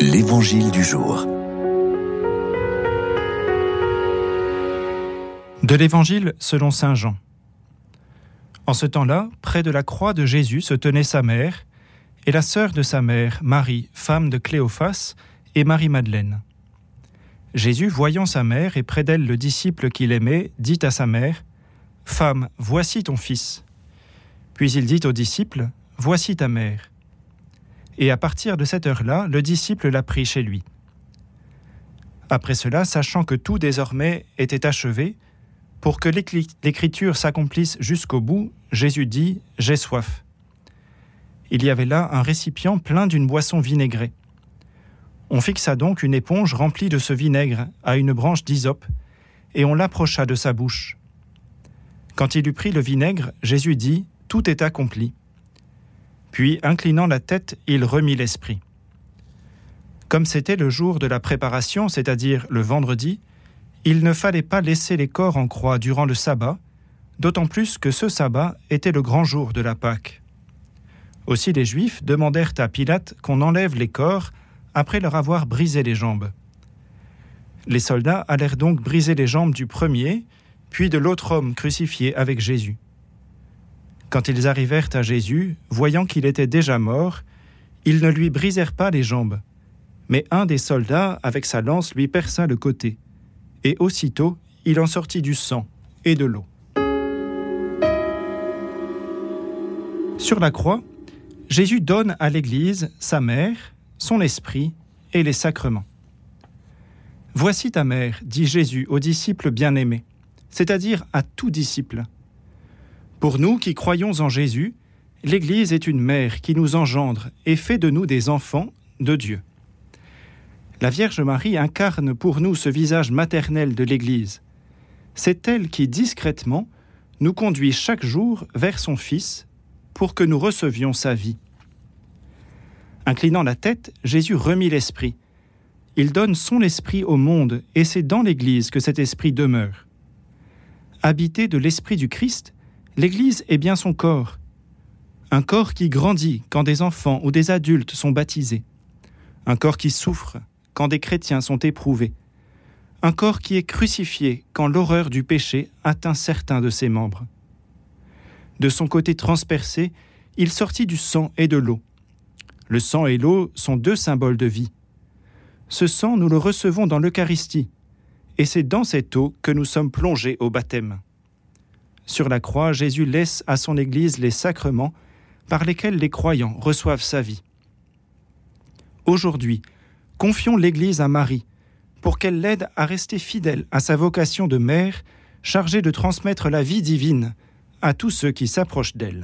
L'Évangile du jour. De l'Évangile selon Saint Jean. En ce temps-là, près de la croix de Jésus se tenait sa mère et la sœur de sa mère, Marie, femme de Cléophas, et Marie-Madeleine. Jésus, voyant sa mère et près d'elle le disciple qu'il aimait, dit à sa mère, Femme, voici ton fils. Puis il dit au disciple, Voici ta mère et à partir de cette heure-là, le disciple l'a pris chez lui. Après cela, sachant que tout désormais était achevé, pour que l'écriture s'accomplisse jusqu'au bout, Jésus dit J'ai soif. Il y avait là un récipient plein d'une boisson vinaigrée. On fixa donc une éponge remplie de ce vinaigre à une branche d'hysope, et on l'approcha de sa bouche. Quand il eut pris le vinaigre, Jésus dit Tout est accompli. Puis, inclinant la tête, il remit l'esprit. Comme c'était le jour de la préparation, c'est-à-dire le vendredi, il ne fallait pas laisser les corps en croix durant le sabbat, d'autant plus que ce sabbat était le grand jour de la Pâque. Aussi les Juifs demandèrent à Pilate qu'on enlève les corps après leur avoir brisé les jambes. Les soldats allèrent donc briser les jambes du premier, puis de l'autre homme crucifié avec Jésus. Quand ils arrivèrent à Jésus, voyant qu'il était déjà mort, ils ne lui brisèrent pas les jambes. Mais un des soldats, avec sa lance, lui perça le côté. Et aussitôt, il en sortit du sang et de l'eau. Sur la croix, Jésus donne à l'Église sa mère, son esprit et les sacrements. Voici ta mère, dit Jésus aux disciples bien-aimés, c'est-à-dire à tout disciple. Pour nous qui croyons en Jésus, l'Église est une mère qui nous engendre et fait de nous des enfants de Dieu. La Vierge Marie incarne pour nous ce visage maternel de l'Église. C'est elle qui, discrètement, nous conduit chaque jour vers son Fils pour que nous recevions sa vie. Inclinant la tête, Jésus remit l'Esprit. Il donne son Esprit au monde et c'est dans l'Église que cet Esprit demeure. Habité de l'Esprit du Christ, L'Église est bien son corps, un corps qui grandit quand des enfants ou des adultes sont baptisés, un corps qui souffre quand des chrétiens sont éprouvés, un corps qui est crucifié quand l'horreur du péché atteint certains de ses membres. De son côté transpercé, il sortit du sang et de l'eau. Le sang et l'eau sont deux symboles de vie. Ce sang, nous le recevons dans l'Eucharistie, et c'est dans cette eau que nous sommes plongés au baptême. Sur la croix, Jésus laisse à son Église les sacrements par lesquels les croyants reçoivent sa vie. Aujourd'hui, confions l'Église à Marie pour qu'elle l'aide à rester fidèle à sa vocation de mère chargée de transmettre la vie divine à tous ceux qui s'approchent d'elle.